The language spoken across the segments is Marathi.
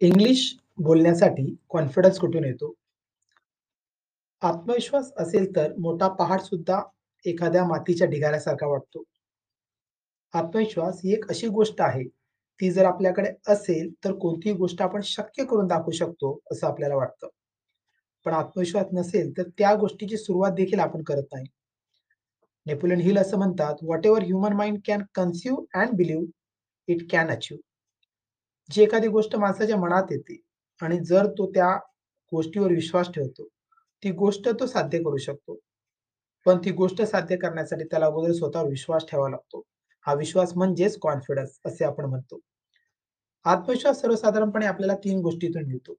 इंग्लिश बोलण्यासाठी कॉन्फिडन्स कुठून येतो? आत्मविश्वास असेल तर मोठा पहाड सुद्धा एखाद्या मातीच्या ढिगाऱ्यासारखा वाटतो. आत्मविश्वास ही एक अशी गोष्ट आहे, ती जर आपल्याकडे असेल, तर कोणतीही गोष्ट आपण शक्य करून दाखवू शकतो, असं आपल्याला वाटतं. पण आत्मविश्वास नसेल, तर त्या गोष्टीची सुरुवात देखील आपण करत नाही. नेपोलियन हिल असं म्हणतात, "whatever human mind can conceive and believe, it can achieve." जी एखादी गोष्ट माणसाच्या मनात येते आणि जर तो त्या गोष्टीवर विश्वास ठेवतो, ती गोष्ट तो साध्य करू शकतो. पण ती गोष्ट साध्य करण्यासाठी त्याला अगोदर स्वतःवर विश्वास ठेवावा लागतो. हा विश्वास म्हणजेच कॉन्फिडन्स असे आपण म्हणतो. आत्मविश्वास सर्वसाधारणपणे आपल्याला तीन गोष्टीतून मिळतो.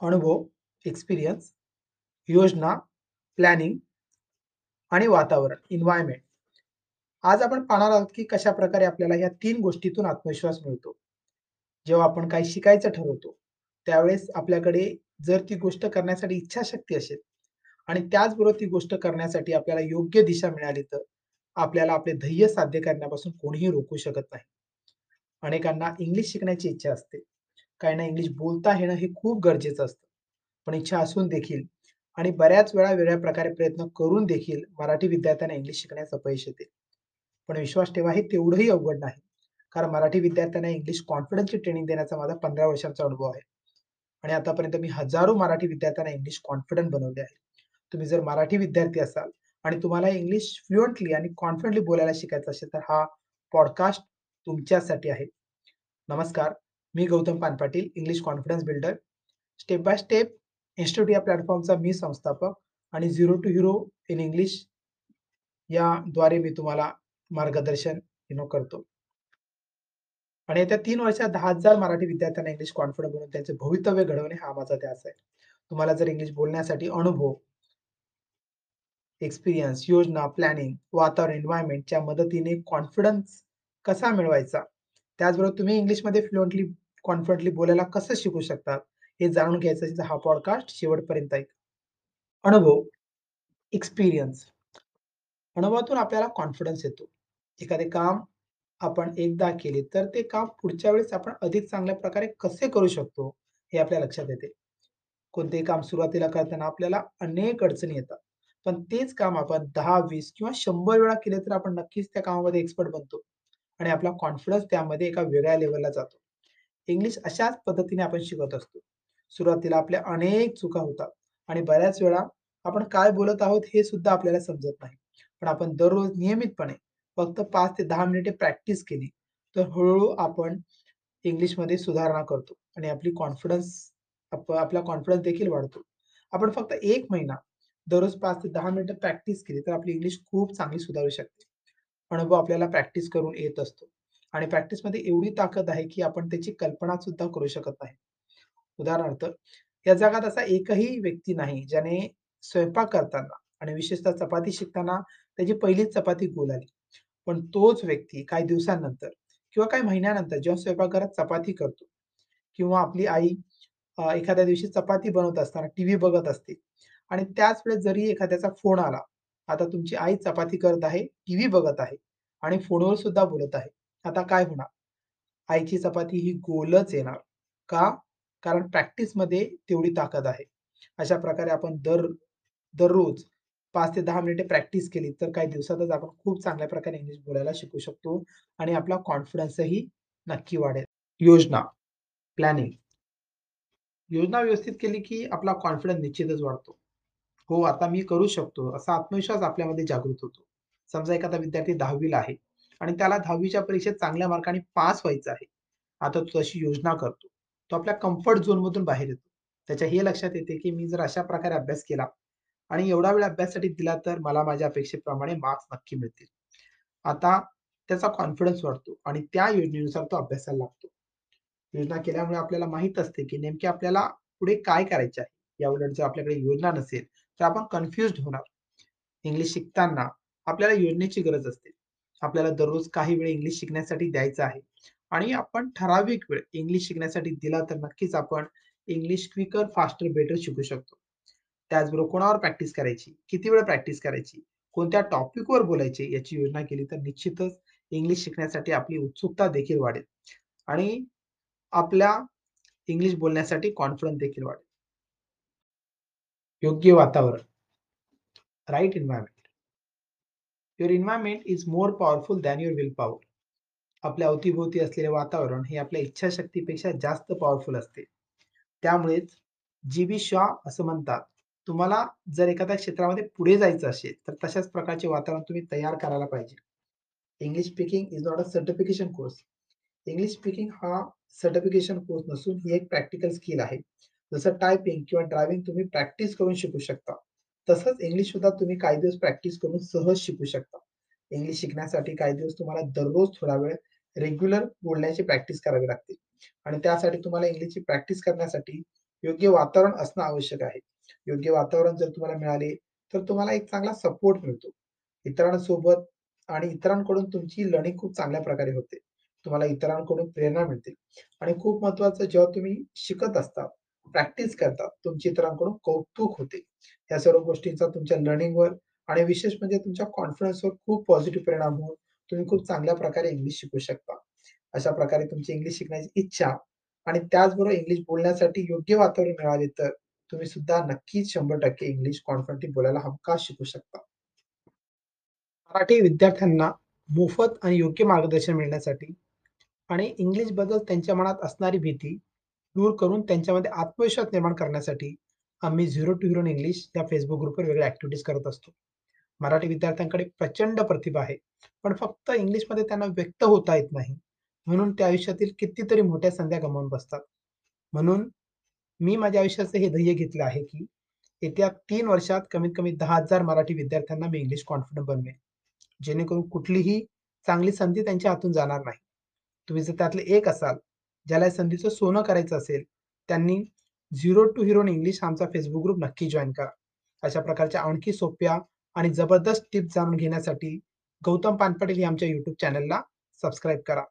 अनुभव, एक्सपिरियन्स, योजना, प्लॅनिंग आणि वातावरण, इन्व्हायरमेंट आज आपण पाहणार आहोत, की कशा प्रकारे आपल्याला या तीन गोष्टीतून आत्मविश्वास मिळतो. जेव्हा आपण काही शिकायचं ठरवतो, त्यावेळेस आपल्याकडे जर ती गोष्ट करण्यासाठी इच्छाशक्ती असेल आणि त्याचबरोबर ती गोष्ट करण्यासाठी आपल्याला योग्य दिशा मिळाली, तर आपल्याला आपले ध्येय साध्य करण्यापासून कोणीही रोखू शकत नाही. अनेकांना इंग्लिश शिकण्याची इच्छा असते. काहींना इंग्लिश बोलता येणं हे खूप गरजेचं असतं. पण इच्छा असून देखील आणि बऱ्याच वेळा वेगळ्या प्रकारे प्रयत्न करून देखील मराठी विद्यार्थ्यांना इंग्लिश शिकण्यास अपयश येते. पण विश्वास ठेवा हे तेवढंही अवघड नाही. कारण मराठी विद्यार्थ्यांना इंग्लिश कॉन्फिडन्सची ट्रेनिंग देण्याचा माझा 15 वर्षांचा अनुभव आहे. आणि आतापर्यंत मी हजारो मराठी विद्यार्थ्यांना इंग्लिश कॉन्फिडंट बनवले आहे. तुम्ही जर मराठी विद्यार्थी असाल आणि तुम्हाला इंग्लिश फ्लुएंटली आणि कॉन्फिडंटली बोलायला शिकायचं असेल, तर हा पॉडकास्ट तुमच्यासाठी आहे. नमस्कार, मी Gautam Panpatil, English confidence builder. Step by step institute या प्लॅटफॉर्मचा मी संस्थापक आणि zero to hero in English याद्वारे मी तुम्हाला मार्गदर्शन यू नो करतो. आणि येत्या तीन वर्षात 10,000 मराठी विद्यार्थ्यांना इंग्लिश कॉन्फिडंट बनवून त्यांचे भवितव्य घडवणे हा माझा ध्यास आहे. तुम्हाला जर इंग्लिश बोलण्यासाठी अनुभव एक्सपिरियन्स, योजना, प्लॅनिंग, वातावरण, एन्व्हायरमेंटच्या मदतीने कॉन्फिडन्स कसा मिळवायचा, त्याचबरोबर तुम्ही इंग्लिशमध्ये फ्लुएंटली, कॉन्फिडंटली बोलायला कसं शिकू शकतात हे जाणून घ्यायचं हा पॉडकास्ट शेवटपर्यंत ऐक अनुभव, एक्सपिरियन्स. अनुभवातून आपल्याला कॉन्फिडन्स येतो. एखादे काम आपण एकदा केले, तर ते काम पुढच्या वेळेस आपण अधिक चांगल्या प्रकारे कसे करू शकतो, हे आपल्या लक्षात येते. कोणतेही काम सुरुवातीला करताना आपल्याला अनेक अडचणी येतात. पण तेच काम आपण दहा वीस किंवा शंभर वेळा केले, तर आपण नक्कीच त्या कामामध्ये एक्सपर्ट बनतो आणि आपला कॉन्फिडन्स त्यामध्ये एका वेगळ्या लेवलला जातो. इंग्लिश अशाच पद्धतीने आपण शिकत असतो. सुरुवातीला आपल्या अनेक चुका होतात आणि बऱ्याच वेळा आपण काय बोलत आहोत, हे सुद्धा आपल्याला समजत नाही. पण आपण दररोज नियमितपणे फक्त पाच ते दहा मिनिटे प्रॅक्टिस केली, तर हळूहळू आपण इंग्लिशमध्ये सुधारणा करतो आणि आपली कॉन्फिडन्स आप आपला कॉन्फिडन्स देखील वाढतो. आपण फक्त एक महिना दररोज पाच ते दहा मिनिटं प्रॅक्टिस केली, तर आपली इंग्लिश खूप चांगली सुधारू शकते. अनुभव आपल्याला प्रॅक्टिस करून येत असतो आणि प्रॅक्टिसमध्ये एवढी ताकद आहे, की आपण त्याची कल्पना सुद्धा करू शकत नाही. उदाहरणार्थ, या जगात असा एकही व्यक्ती नाही, ज्याने स्वयंपाक करताना आणि विशेषतः चपाती शिकताना त्याची पहिलीच चपाती गोल आली. पण तोच व्यक्ती काही दिवसांनंतर किंवा काही महिन्यानंतर जेव्हा स्वयंपाकघरात चपाती करतो किंवा आपली आई एखाद्या दिवशी चपाती बनवत असताना टीव्ही बघत असते आणि त्याच वेळेस जरी एखाद्याचा फोन आला, आता तुमची आई चपाती करत आहे, टीव्ही बघत आहे आणि फोनवर सुद्धा बोलत आहे. आता काय होणार? आईची चपाती ही गोलच येणार. का? कारण प्रॅक्टिसमध्ये तेवढी ताकद आहे. अशा प्रकारे आपण दर दररोज पाच ते दहा मिनिटे प्रॅक्टिस केली, तर काही दिवसातच आपण खूप चांगल्या प्रकारे इंग्लिश बोलायला शिकू शकतो आणि आपला कॉन्फिडन्सही नक्की वाढेल. योजना, प्लॅनिंग. योजना व्यवस्थित केली, की आपला कॉन्फिडन्स निश्चितच वाढतो. हो, आता मी करू शकतो, असा आत्मविश्वास आपल्यामध्ये जागृत होतो. समजा एखादा विद्यार्थी दहावीला आहे आणि त्याला 10वीच्या परीक्षेत चांगल्या मार्काने पास व्हायचं आहे. आता तो तशी योजना करतो. तो आपल्या कम्फर्ट झोनमधून बाहेर येतो. त्याच्या हे लक्षात येते, की मी जर अशा प्रकारे अभ्यास केला आणि एवढा वेळ अभ्यासासाठी दिला, तर मला माझ्या अपेक्षेप्रमाणे मार्क्स नक्की मिळतील. आता त्याचा कॉन्फिडन्स वाढतो आणि त्या योजनेनुसार तो अभ्यासाला लागतो. योजना केल्यामुळे आपल्याला माहीत असते, की नेमके आपल्याला पुढे काय करायचे आहे. याउलट जर आपल्याकडे योजना नसेल, तर आपण कन्फ्युज होणार. इंग्लिश शिकताना आपल्याला योजनेची गरज असते. आपल्याला दररोज काही वेळ इंग्लिश शिकण्यासाठी द्यायचा आहे आणि आपण ठराविक वेळ इंग्लिश शिकण्यासाठी दिला, तर नक्कीच आपण इंग्लिश क्विकर, फास्टर, बेटर शिकू शकतो. त्याचबरोबर कोणावर प्रॅक्टिस करायची, किती वेळ प्रॅक्टिस करायची, कोणत्या टॉपिकवर बोलायचे याची योजना केली, तर निश्चितच इंग्लिश शिकण्यासाठी आपली उत्सुकता देखील वाढेल आणि आपल्या इंग्लिश बोलण्यासाठी कॉन्फिडन्स देखील वाढेल. योग्य वातावरण. Right environment your environment is more powerful than your will power. आपल्या अवतीभोवती असलेले वातावरण हे आपल्या इच्छाशक्तीपेक्षा जास्त पॉवरफुल असते. त्यामुळेच जी.बी. शॉ असं म्हणतात, तुम्हाला जर एखाद्या क्षेत्रामध्ये पुढे जायचं असेल, तर तशाच प्रकारचे वातावरण तुम्ही तयार करायला पाहिजे. English speaking is not a certification course. English speaking हा सर्टिफिकेशन कोर्स नसून ही एक प्रॅक्टिकल स्किल आहे. जसं टायपिंग किंवा ड्रायव्हिंग तुम्ही प्रॅक्टिस करून शिकू शकता. तसंच इंग्लिश सुद्धा तुम्ही काही दिवस प्रॅक्टिस करून सहज शिकू शकता. इंग्लिश शिकण्यासाठी काही दिवस तुम्हाला दररोज थोडा वेळ रेग्युलर बोलण्याची प्रॅक्टिस करावी लागते आणि त्यासाठी तुम्हाला इंग्लिशची प्रॅक्टिस करण्यासाठी योग्य वातावरण असणं आवश्यक आहे. योग्य वातावरण जर तुम्हाला मिळाले, तर तुम्हाला एक चांगला सपोर्ट मिळतो. इतरांसोबत आणि इतरांकडून तुमची लर्निंग खूप चांगल्या प्रकारे होते. तुम्हाला इतरांकडून प्रेरणा मिळते आणि खूप महत्वाचं जेव्हा तुम्ही शिकत असता, प्रॅक्टिस करता, तुमची इतरांकडून कौतुक होते. या सर्व गोष्टींचा तुमच्या लर्निंगवर आणि विशेष म्हणजे तुमच्या कॉन्फिडन्सवर खूप पॉझिटिव्ह परिणाम होऊन तुम्ही खूप चांगल्या प्रकारे इंग्लिश शिकू शकता. अशा प्रकारे तुमची इंग्लिश शिकण्याची इच्छा आणि त्याचबरोबर इंग्लिश बोलण्यासाठी योग्य वातावरण मिळाले तर तुम्ही सुद्धा नक्कीच 100% इंग्लिश कॉन्फिडंटली बोलायला हमखास शिकू शकता. मराठी विद्यार्थ्यांना मोफत आणि योग्य मार्गदर्शन मिळण्यासाठी आणि इंग्लिशबद्दल त्यांच्या मनात असणारी भीती दूर करून त्यांच्यामध्ये आत्मविश्वास निर्माण करण्यासाठी आम्ही झिरो टू हीरो इंग्लिश या फेसबुक ग्रुपवर वेगळ्या ऍक्टिव्हिटीज करत असतो. मराठी विद्यार्थ्यांकडे प्रचंड प्रतिभा आहे, पण फक्त इंग्लिशमध्ये त्यांना व्यक्त होता येत नाही. म्हणून ते आयुष्यातील कितीतरी मोठ्या संध्या गमावून बसतात. म्हणून मी माझ्या आयुष्याचं हे ध्येय घेतलं आहे, की येत्या तीन वर्षात कमीत कमी दहा हजार मराठी विद्यार्थ्यांना मी इंग्लिश कॉन्फिडंट बनवेन. जेणेकरून कुठलीही चांगली संधी त्यांच्या हातून जाणार नाही. तुम्ही जर त्यातले एक असाल, ज्याला या संधीचं सोनं करायचं असेल, त्यांनी झिरो टू हिरो इंग्लिश आमचा फेसबुक ग्रुप नक्की जॉईन करा. अशा प्रकारच्या आणखी सोप्या आणि जबरदस्त टिप्स जाणून घेण्यासाठी गौतम पानपटेल या आमच्या युट्यूब चॅनलला सबस्क्राईब करा.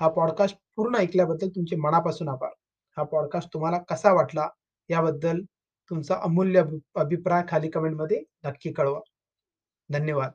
हा पॉडकास्ट पूर्ण ऐकल्याबद्दल तुमचे मनापासून आभार. हा पॉडकास्ट तुम्हाला कसा वाटला याबद्दल तुमचा अमूल्य अभिप्राय खाली कमेंटमध्ये नक्की कळवा. धन्यवाद.